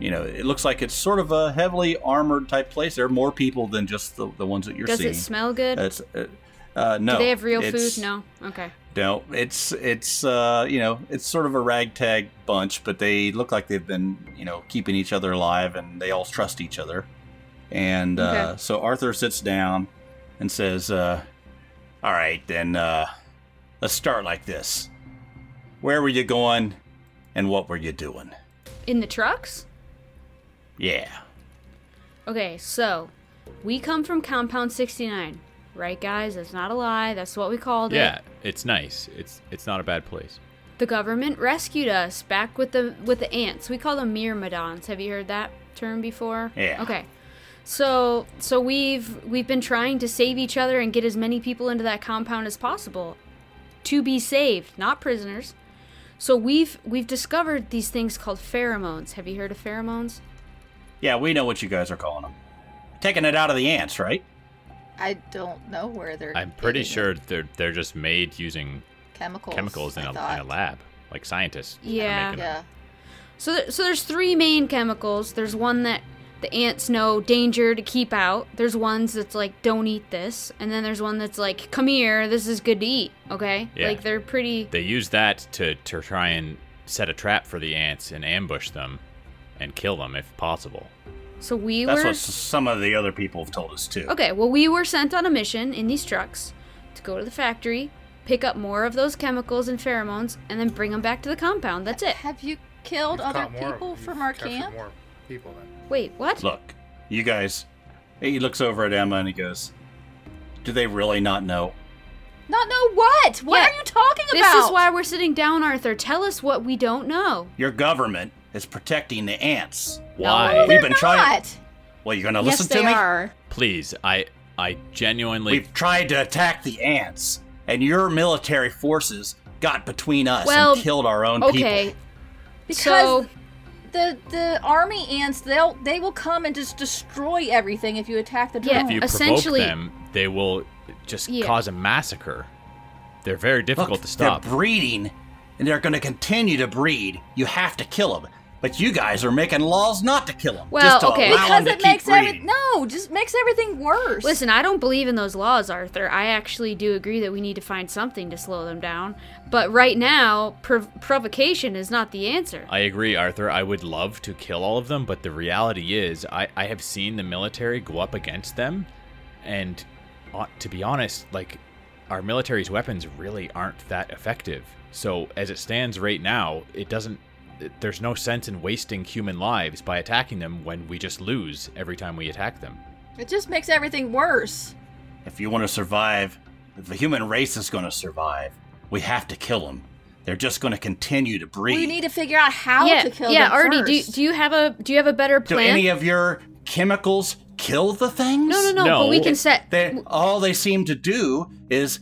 You know, it looks like it's sort of a heavily armored type place. There are more people than just the, the ones that you're Does seeing. Does it smell good? It's, uh, uh, no. Do they have real food? No. Okay. No, it's it's uh, you know it's sort of a ragtag bunch, but they look like they've been you know keeping each other alive, and they all trust each other. And uh, Okay. so Arthur sits down and says, uh, "All right, then uh, let's start like this. Where were you going, and what were you doing?" In the trucks? Yeah. Okay, so we come from Compound 69. right, guys? That's not a lie. That's what we called it. Yeah, it's nice. It's it's not a bad place. The government rescued us back with the with the ants. We call them myrmidons. Have you heard that term before? Yeah. Okay. So so we've we've been trying to save each other and get as many people into that compound as possible to be saved, not prisoners. So we've we've discovered these things called pheromones. Have you heard of pheromones? Yeah, we know what you guys are calling them. Taking it out of the ants, right? I don't know where they're. I'm pretty getting sure they're they're just made using chemicals. chemicals in I a, thought. in a lab, like scientists. are Yeah. them. Yeah. So, th- so there's three main chemicals. There's one that the ants know danger to keep out. There's ones that's like don't eat this, and then there's one that's like come here, this is good to eat. Okay, Yeah. like they're pretty. They use that to to try and set a trap for the ants and ambush them, and kill them if possible. So we were That's were what s- some of the other people have told us too. okay. Well, we were sent on a mission in these trucks to go to the factory, pick up more of those chemicals and pheromones, and then bring them back to the compound. That's it. Have you killed You've other caught more- people you've from our captured camp? More people then. Wait, what? Look, you guys. He looks over at Emma and he goes, "Do they really not know?" Not know what? What Yeah. are you talking about? This is why we're sitting down, Arthur. Tell us what we don't know. Your government is protecting the ants. Why? No, We've been not. trying- Well, you're gonna yes, listen they to me? are. Please, I I genuinely We've tried to attack the ants, and your military forces got between us Well, and killed our own Okay, people. Okay. Because so the the army ants they'll they will come and just destroy everything if you attack the Yeah, if you essentially- provoke them, they will just Yeah. cause a massacre. They're very difficult Look, to stop. They're breeding, and they're going to continue to breed. You have to kill them. But you guys are making laws not to kill them. Well, just to okay. allow because them to it makes every no, just makes everything worse. Listen, I don't believe in those laws, Arthur. I actually do agree that we need to find something to slow them down. But right now, prov- provocation is not the answer. I agree, Arthur. I would love to kill all of them, but the reality is, I, I have seen the military go up against them, and uh, to be honest, like, our military's weapons really aren't that effective. So, as it stands right now, it doesn't. It- There's no sense in wasting human lives by attacking them when we just lose every time we attack them. it just makes everything worse. If you want to survive, if the human race is going to survive, we have to kill them. They're just going to continue to breed. We need to figure out how yeah, to kill yeah, them Yeah, Artie, do, first. do you have a do you have a better plan? Do any of your chemicals kill the things? no, no, no, No. But we can set. They, all they seem to do is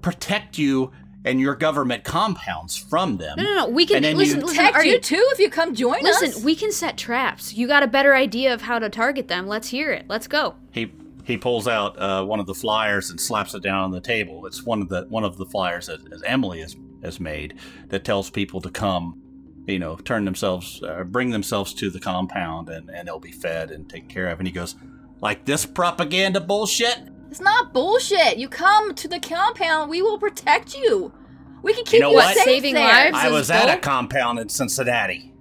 protect you and your government compounds from them. No, no, no. We can And then listen. you- listen, Protect Artie, you too if you come join us. Listen, we can set traps. You got a better idea of how to target them. Let's hear it. Let's go. He he pulls out uh, one of the flyers and slaps it down on the table. It's one of the one of the flyers that, that Emily has has made that tells people to come, you know, turn themselves, uh, bring themselves to the compound, and and they'll be fed and taken care of. And he goes, like this propaganda bullshit. It's not bullshit. You come to the compound, we will protect you. We can keep you, know what? safe Saving there. lives? I was at a compound in Cincinnati.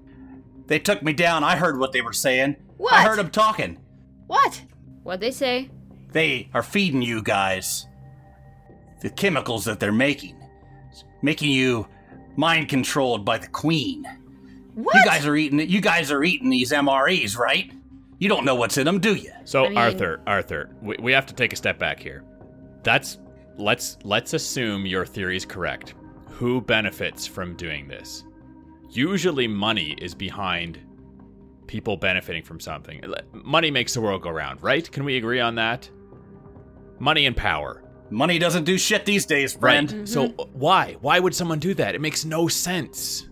They took me down. I heard what they were saying. What? I heard them talking. What? What'd they say? They are feeding you guys the chemicals that they're making, it's making you mind controlled by the queen. What? You guys are eating. You guys are eating these MREs, right? You don't know what's in them, do you? So I mean- Arthur, Arthur, we, we have to take a step back here. That's let's let's assume your theory is correct. Who benefits from doing this? Usually money is behind people benefiting from something. Money makes the world go round, right? Can we agree on that? Money and power. Money doesn't do shit these days, friend. Right. So mm-hmm. uh, why? Why would someone do that? It makes no sense.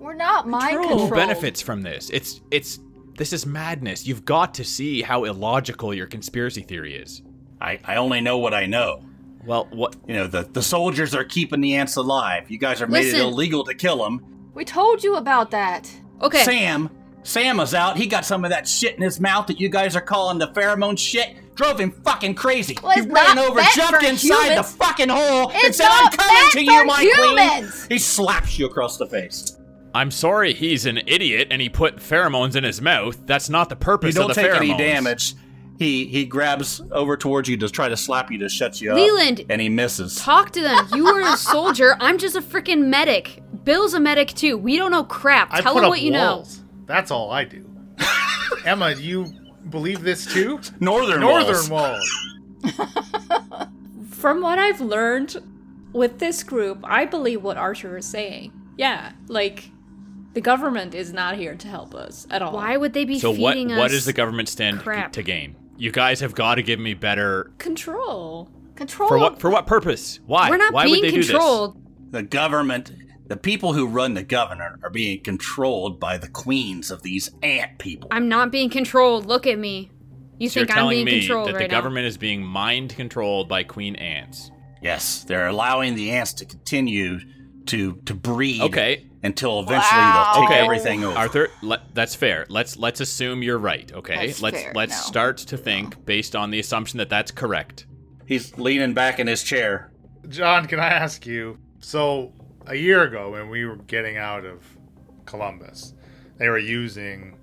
We're not mind Who benefits from this? It's it's this is madness. You've got to see how illogical your conspiracy theory is. I, I only know what I know. Well, what You know, the, the soldiers are keeping the ants alive. You guys are made Listen. it illegal to kill them. We told you about that. Okay. Sam, Sam was out. He got some of that shit in his mouth that you guys are calling the pheromone shit. Drove him fucking crazy. Well, he it's ran not over, meant jumped for inside humans. the fucking hole, and It's said, "I'm not coming meant to you, for my humans." queen." He slaps you across the face. I'm sorry he's an idiot and he put pheromones in his mouth. That's not the purpose of the pheromones. You don't of the take pheromones. any damage. He he grabs over towards you to try to slap you to shut you Leland! up, and he misses. Talk to them. You were a soldier. I'm just a freaking medic. Bill's a medic too. We don't know crap. I Tell put him up what you walls. That's all I do. Emma, do you believe this too? Northern Northern walls. walls. from what I've learned with this group, I believe what Archer is saying. Yeah, like the government is not here to help us at all. Why would they be So what feeding us? what does the government stand crap. to gain? You guys have got to give me better control? Control. for what for what purpose? Why? We're not Why being would they controlled. The government, the people who run the governor, are being controlled by the queens of these ant people. I'm not being controlled. Look at me. You do this? So think you're I'm telling being me controlled that right the government is being mind controlled by queen ants. yes, they're allowing the ants to continue to to breed. Okay. Until eventually Wow. they'll take Okay. everything over. Arthur, let, that's fair. Let's let's assume you're right. Okay, That's let's fair, let's no. start to think based on the assumption that that's correct. He's leaning back in his chair. John, can I ask you? So, a year ago, when we were getting out of Columbus, they were using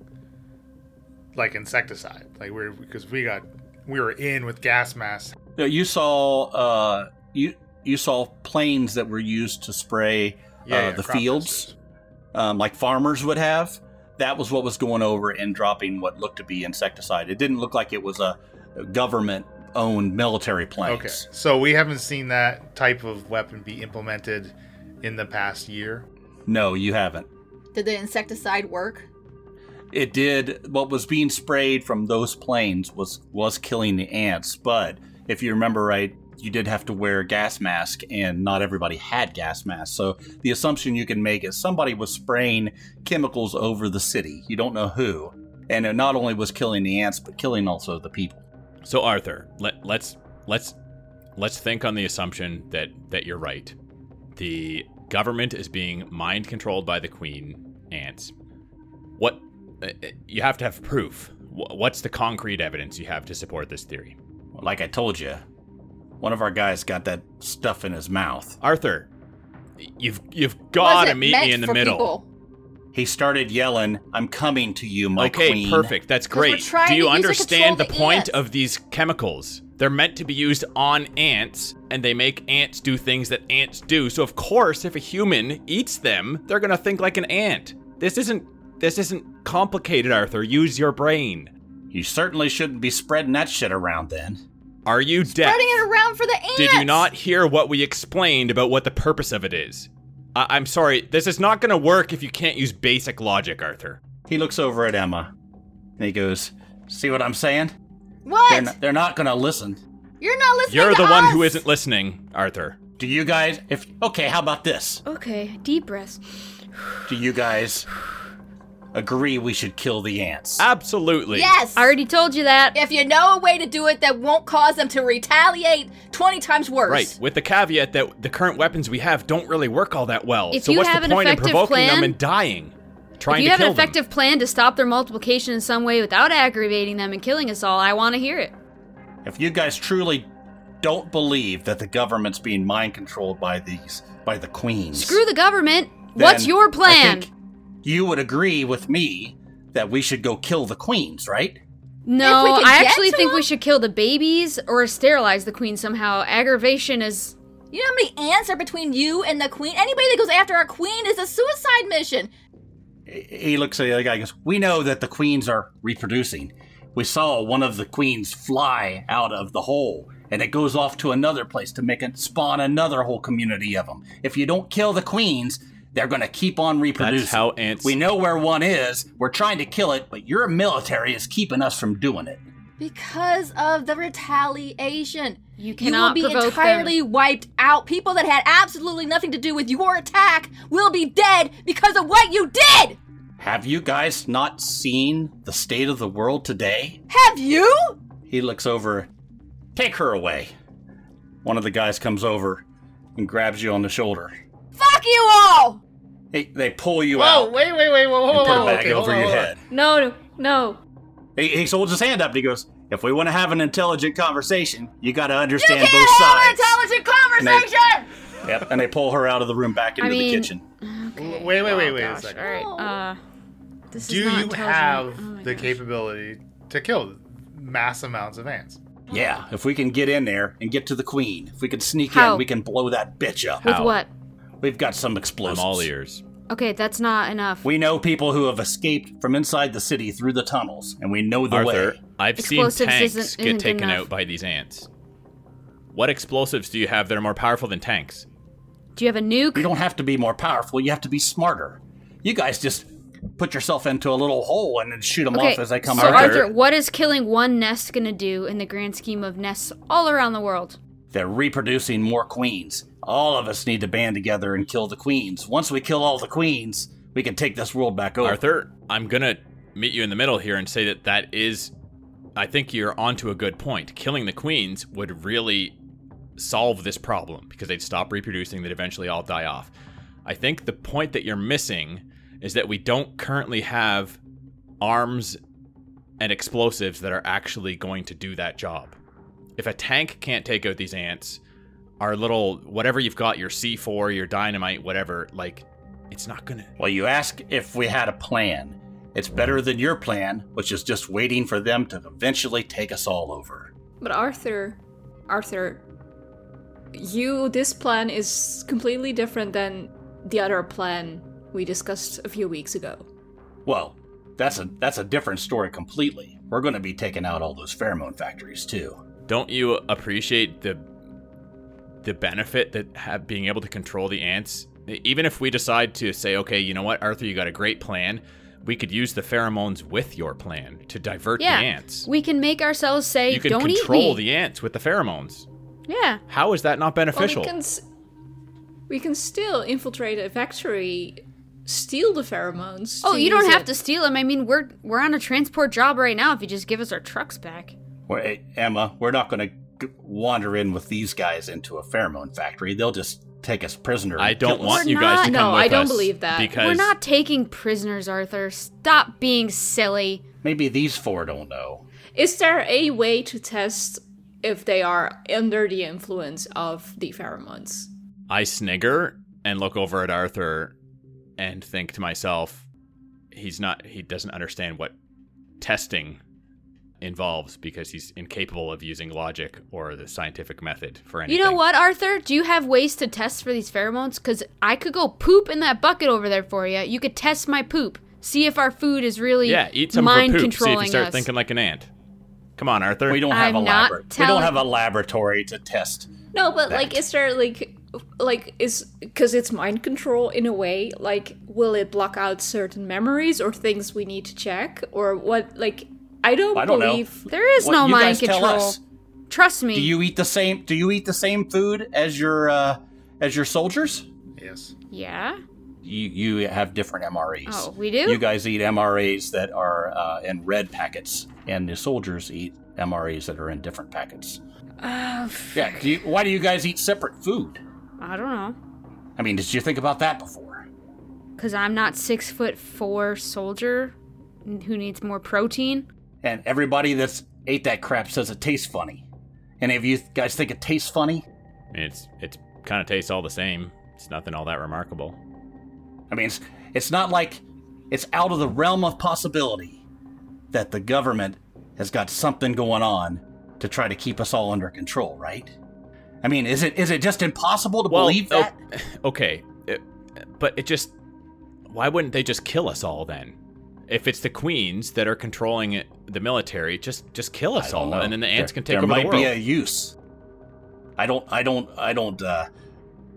like insecticide, like we're because we got we were in with gas masks. No, You saw uh, you you saw planes that were used to spray Yeah, uh, yeah, the fields, um, like farmers would have. That was what was going over and dropping what looked to be insecticide. It didn't look like it was a government-owned military planes. Okay, so we haven't seen that type of weapon be implemented in the past year. No, you haven't. Did the insecticide work? It did. What was being sprayed from those planes was was killing the ants. But if you remember right, you did have to wear a gas mask, and not everybody had gas masks. So the assumption you can make is somebody was spraying chemicals over the city. You don't know who, and it not only was killing the ants, but killing also the people. So Arthur, let let's let's let's think on the assumption that that you're right. The government is being mind controlled by the queen ants. What uh, uh, you have to have proof. What's the concrete evidence you have to support this theory? Like I told you, one of our guys got that stuff in his mouth. Arthur, you've you've got to meet me in the for middle. people. He started yelling, "I'm coming to you, my okay, queen." perfect. That's great. Do you to use it to understand the the point ants. of these chemicals? They're meant to be used on ants, and they make ants do things that ants do. So of course, if a human eats them, they're gonna think like an ant. This isn't this isn't complicated, Arthur. Use your brain. You certainly shouldn't be spreading that shit around then. Are you deaf? Spreading it around for the ants. Did you not hear what we explained about what the purpose of it is? I- I'm sorry, this is not gonna work if you can't use basic logic, Arthur. He looks over at Emma and he goes, See what I'm saying? What? They're not, they're not going to listen. You're not listening. You're to the one who us. isn't listening, Arthur. Do you guys, if, okay, how about this? Okay, deep breath. Do you guys agree we should kill the ants? Absolutely. Yes. I already told you that. If you know a way to do it that won't cause them to retaliate 20 times worse. Right, with the caveat that the current weapons we have don't really work all that well. If so you what's have the an point in effective provoking them and dying? Trying If you to have kill an effective plan to stop their multiplication in some way without aggravating them and killing us all, I want to hear it. If you guys truly don't believe that the government's being mind controlled by these, by the queens. Screw the government. What's your I plan? Think you would agree with me that we should go kill the queens, right? No, If we can I actually think them? we should kill the babies or sterilize the queen somehow. Aggravation is. You know how many ants are between you and the queen? Anybody that goes after our queen is a suicide mission. he looks at the other guy and goes, We know that the queens are reproducing. We saw one of the queens fly out of the hole, and it goes off to another place to make it spawn another whole community of them. If you don't kill the queens, they're going to keep on reproducing. That's how ants. We know where one is. We're trying to kill it, but your military is keeping us from doing it. Because of the retaliation. You cannot You will be entirely them. wiped out. People that had absolutely nothing to do with your attack will be dead because of what you did! Have you guys not seen the state of the world today? Have you? He looks over. Take her away. One of the guys comes over and grabs you on the shoulder. Fuck you all! They, they pull you Whoa! out Wait, wait, wait! Whoa, whoa, and whoa! put a bag okay, over on, your hold head. No, no. He, he holds his hand up and he goes, "If we want to have an intelligent conversation, you got to understand You can't both have an sides." intelligent And they- conversation! Yep, and they pull her out of the room back into I mean- the kitchen. Okay. Wait, wait, wait, Oh, wait a second. All right. Uh, this Do you have Oh the gosh. capability to kill mass amounts of ants? Yeah, if we can get in there and get to the queen, if we can sneak How? in, we can blow that bitch up. With How? what? We've got some explosives. I'm explosives. all ears. Okay, that's not enough. We know people who have escaped from inside the city through the tunnels, and we know the Arthur, way. I've seen Explosives tanks isn't- get isn't taken enough. out by these ants. What explosives do you have that are more powerful than tanks? Do you have a nuke? You don't have to be more powerful. You have to be smarter. You guys just put yourself into a little hole and then shoot them Okay, off as they come out there. so out. Arthur, what is killing one nest gonna do in the grand scheme of nests all around the world? They're reproducing more queens. All of us need to band together and kill the queens. Once we kill all the queens, we can take this world back over. Arthur, I'm gonna meet you in the middle here and say that that is, I think you're onto a good point. Killing the queens would really solve this problem because they'd stop reproducing, they'd eventually all die off. I think the point that you're missing is that we don't currently have arms and explosives that are actually going to do that job. If a tank can't take out these ants, our little whatever you've got, your C4, your dynamite, whatever, like it's not gonna Well, you ask if we had a plan. It's better than your plan, which is just waiting for them to eventually take us all over. But Arthur, Arthur, you this plan is completely different than the other plan we discussed a few weeks ago. Well, that's a that's a different story completely. We're going to be taking out all those pheromone factories too. don't you appreciate the the benefit that have being able to control the ants even if we decide to say okay you know what arthur you got a great plan we could use the pheromones with your plan to divert Yeah, the ants we can make ourselves say, you can "Don't control eat me." the ants with the pheromones Yeah, how is that not Well, beneficial we can s- we can still infiltrate a factory, steal the pheromones. Oh, you don't have it. to steal them. I mean, we're we're on a transport job right now. If you just give us our trucks back. Well, hey, Emma, we're not going to wander in with these guys into a pheromone factory. They'll just take us prisoner. i don't kill us. want you guys to not- come No, with I don't believe that. because we're not taking prisoners, Arthur. Stop being silly. Maybe these four don't know. Is there a way to test if they are under the influence of the pheromones? I snigger and look over at Arthur and think to myself, he's not, he doesn't understand what testing involves because he's incapable of using logic or the scientific method for anything. You know what, Arthur? Do you have ways to test for these pheromones? Because I could go poop in that bucket over there for you. You could test my poop. See if our food is really Yeah, eat some of mind her poop. See if you start us. thinking like an ant. Come on, Arthur. We don't have I'm a not labor- We don't have a laboratory to test. No, but like, is there like, like is because it's mind control in a way? Like, will it block out certain memories or things we need to check or what? Like, I don't, I don't know. believe. There is What- no you mind guys tell control. us. Trust me. Do you eat the same? Do you eat the same food as your uh, as your soldiers? Yes. yeah. You you have different MREs. Oh, we do? You guys eat MREs that are uh, in red packets, and the soldiers eat MREs that are in different packets. Uh, Yeah. Do you, why do you guys eat separate food? I don't know. I mean, did you think about that before? Because I'm not six foot four soldier who needs more protein. And everybody that's ate that crap says it tastes funny. Any of you guys think it tastes funny? I mean, it's it's kind of tastes all the same. It's nothing all that remarkable. I mean, it's, it's not like it's out of the realm of possibility that the government has got something going on to try to keep us all under control, right? I mean, is it is it just impossible to believe oh, that? okay, it- but it just why wouldn't they just kill us all then? If it's the queens that are controlling it, the military, just just kill us all, know. and then the ants There- can take there over might the world. be a use. I don't. I don't. I don't. uh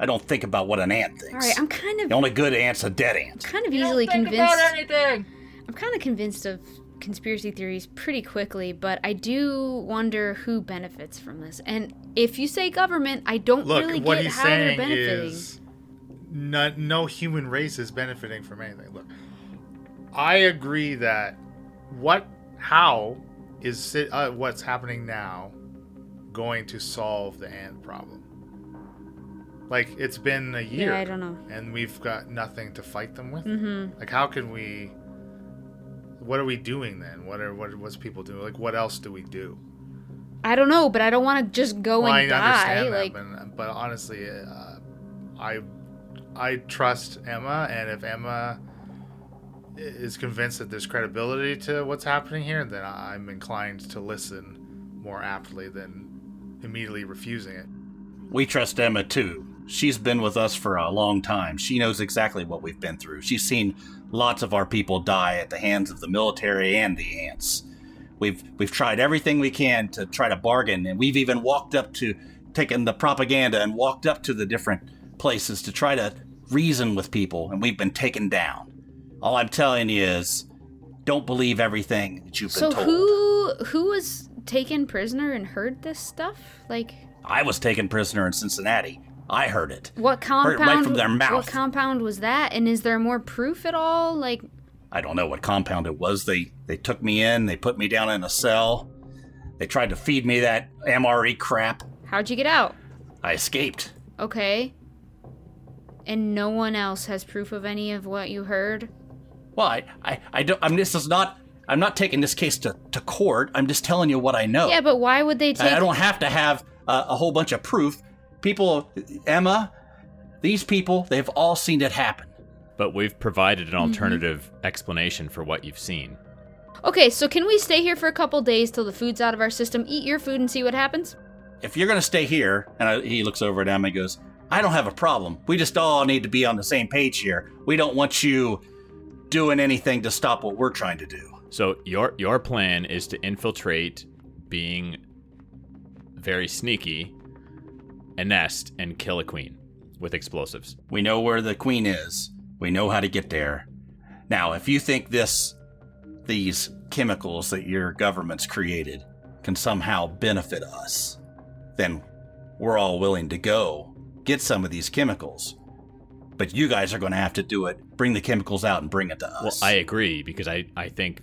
I don't think about what an ant thinks. All right, I'm kind of the only good ant's a dead ant. kind of easily convinced. I'm kind of convinced of conspiracy theories pretty quickly, but I do wonder who benefits from this. And if you say government, I don't Look, really what get he's how they're saying benefiting. is no, no human race is benefiting from anything. Look, I agree that what, how is uh, what's happening now going to solve the ant problem? Like it's been a year, Yeah, I don't know. and we've got nothing to fight them with. Mm-hmm. Like, how can we? What are we doing then? What are what what's people doing? Like, what else do we do? I don't know, but I don't want to just go Well, and I die. understand Like, that, but, but honestly, uh, I I trust Emma, and if Emma is convinced that there's credibility to what's happening here, then I'm inclined to listen more aptly than immediately refusing it. We trust Emma too. She's been with us for a long time. She knows exactly what we've been through. She's seen lots of our people die at the hands of the military and the ants. We've we've tried everything we can to try to bargain, and we've even walked up to taken the propaganda and walked up to the different places to try to reason with people, and we've been taken down. All I'm telling you is, don't believe everything that you've So been told. So who who was taken prisoner and heard this stuff? Like I was taken prisoner in Cincinnati. I heard it. what Heard compound? it right from their mouth. What compound was that? And is there more proof at all? Like I don't know what compound it was. They they took me in. They put me down in a cell. They tried to feed me that MRE crap. how'd you get out? I escaped. Okay. And no one else has proof of any of what you heard? Well, I, I, I don't. I'm. This is not. I'm not taking this case to, to court. I'm just telling you what I know. Yeah, but why would they take I, I don't have to have a, a whole bunch of proof. People, Emma, these people, they've all seen it happen. But we've provided Mm-hmm. an alternative explanation for what you've seen. Okay, so can we stay here for a couple days till the food's out of our system, eat your food and see what happens? If you're gonna stay here, and I, he looks over at Emma and goes, "I don't have a problem. We just all need to be on the same page here. We don't want you doing anything to stop what we're trying to do." So your your plan is to infiltrate, being very sneaky, a nest and kill a queen with explosives. We know where the queen is. We know how to get there. Now, if you think this these chemicals that your government's created can somehow benefit us, then we're all willing to go get some of these chemicals. But you guys are going to have to do it. Bring the chemicals out and bring it to us. Well. I agree because I, I think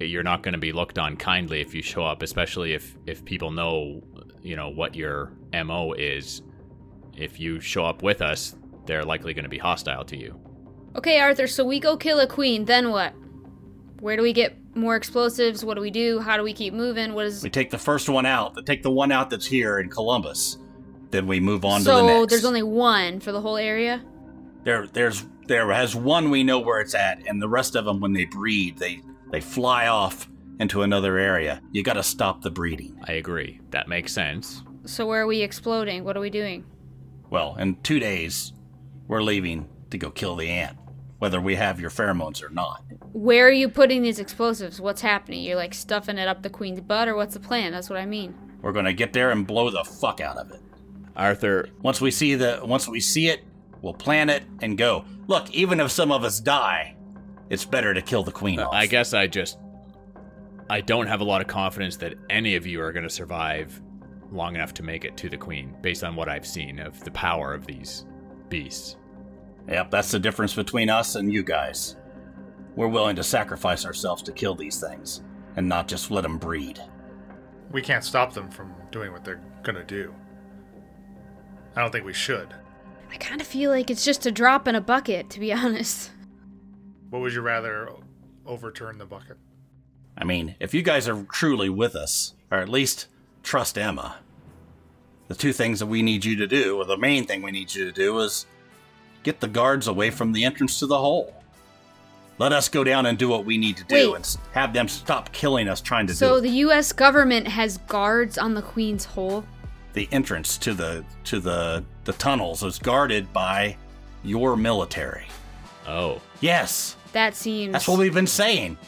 you're not going to be looked on kindly if you show up, especially if if people know, you know, what your MO is. If you show up with us, they're likely going to be hostile to you. Okay, Arthur, so we go kill a queen, then what? Where do we get more explosives? What do we do? How do we keep moving? What is we take the first one out. Take the one out that's here in Columbus. Then we move on to the next. So next. there's only one for the whole area? There, there's there has one we know where it's at, and the rest of them, when they breed, they they fly off into another area. You got to stop the breeding. I agree. That makes sense. So where are we exploding? What are we doing? Well, in two days, we're leaving to go kill the ant, whether we have your pheromones or not. Where are you putting these explosives? What's happening? You're like stuffing it up the queen's butt, or what's the plan? That's what I mean. We're gonna get there and blow the fuck out of it. Arthur, Once we see the once we see it, we'll plan it and go. Look, even if some of us die, it's better to kill the queen uh, off. I guess I just I don't have a lot of confidence that any of you are going to survive long enough to make it to the queen based on what I've seen of the power of these beasts. Yep, that's the difference between us and you guys. We're willing to sacrifice ourselves to kill these things, and not just let them breed. We can't stop them from doing what they're gonna do. I don't think we should. I kind of feel like it's just a drop in a bucket, to be honest. What would you rather overturn the bucket? I mean, if you guys are truly with us, or at least trust Emma, the two things that we need you to do, or the main thing we need you to do, is get the guards away from the entrance to the hole. Let us go down and do what we need to do, Wait. and have them stop killing us trying to So do the U.S. government has guards on the queen's hole. The entrance to the to the the tunnels is guarded by your military. Oh, Yes, That seems. that's what we've been saying.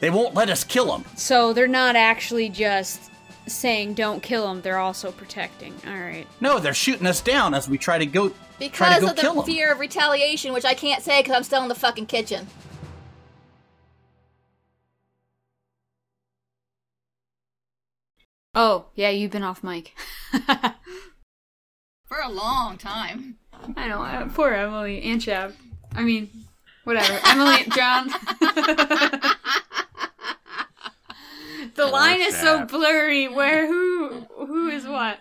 They won't let us kill them. So they're not actually just saying don't kill them. They're also protecting. All right. No, they're shooting us down as we try to go try Because to go of kill the 'em. fear of retaliation, which I can't say because I'm still in the fucking kitchen. Oh yeah, you've been off mic. For a long time. I know. uh, Poor Emily and Chab. I mean, whatever. Emily, John. the line is so blurry. Where who who is what?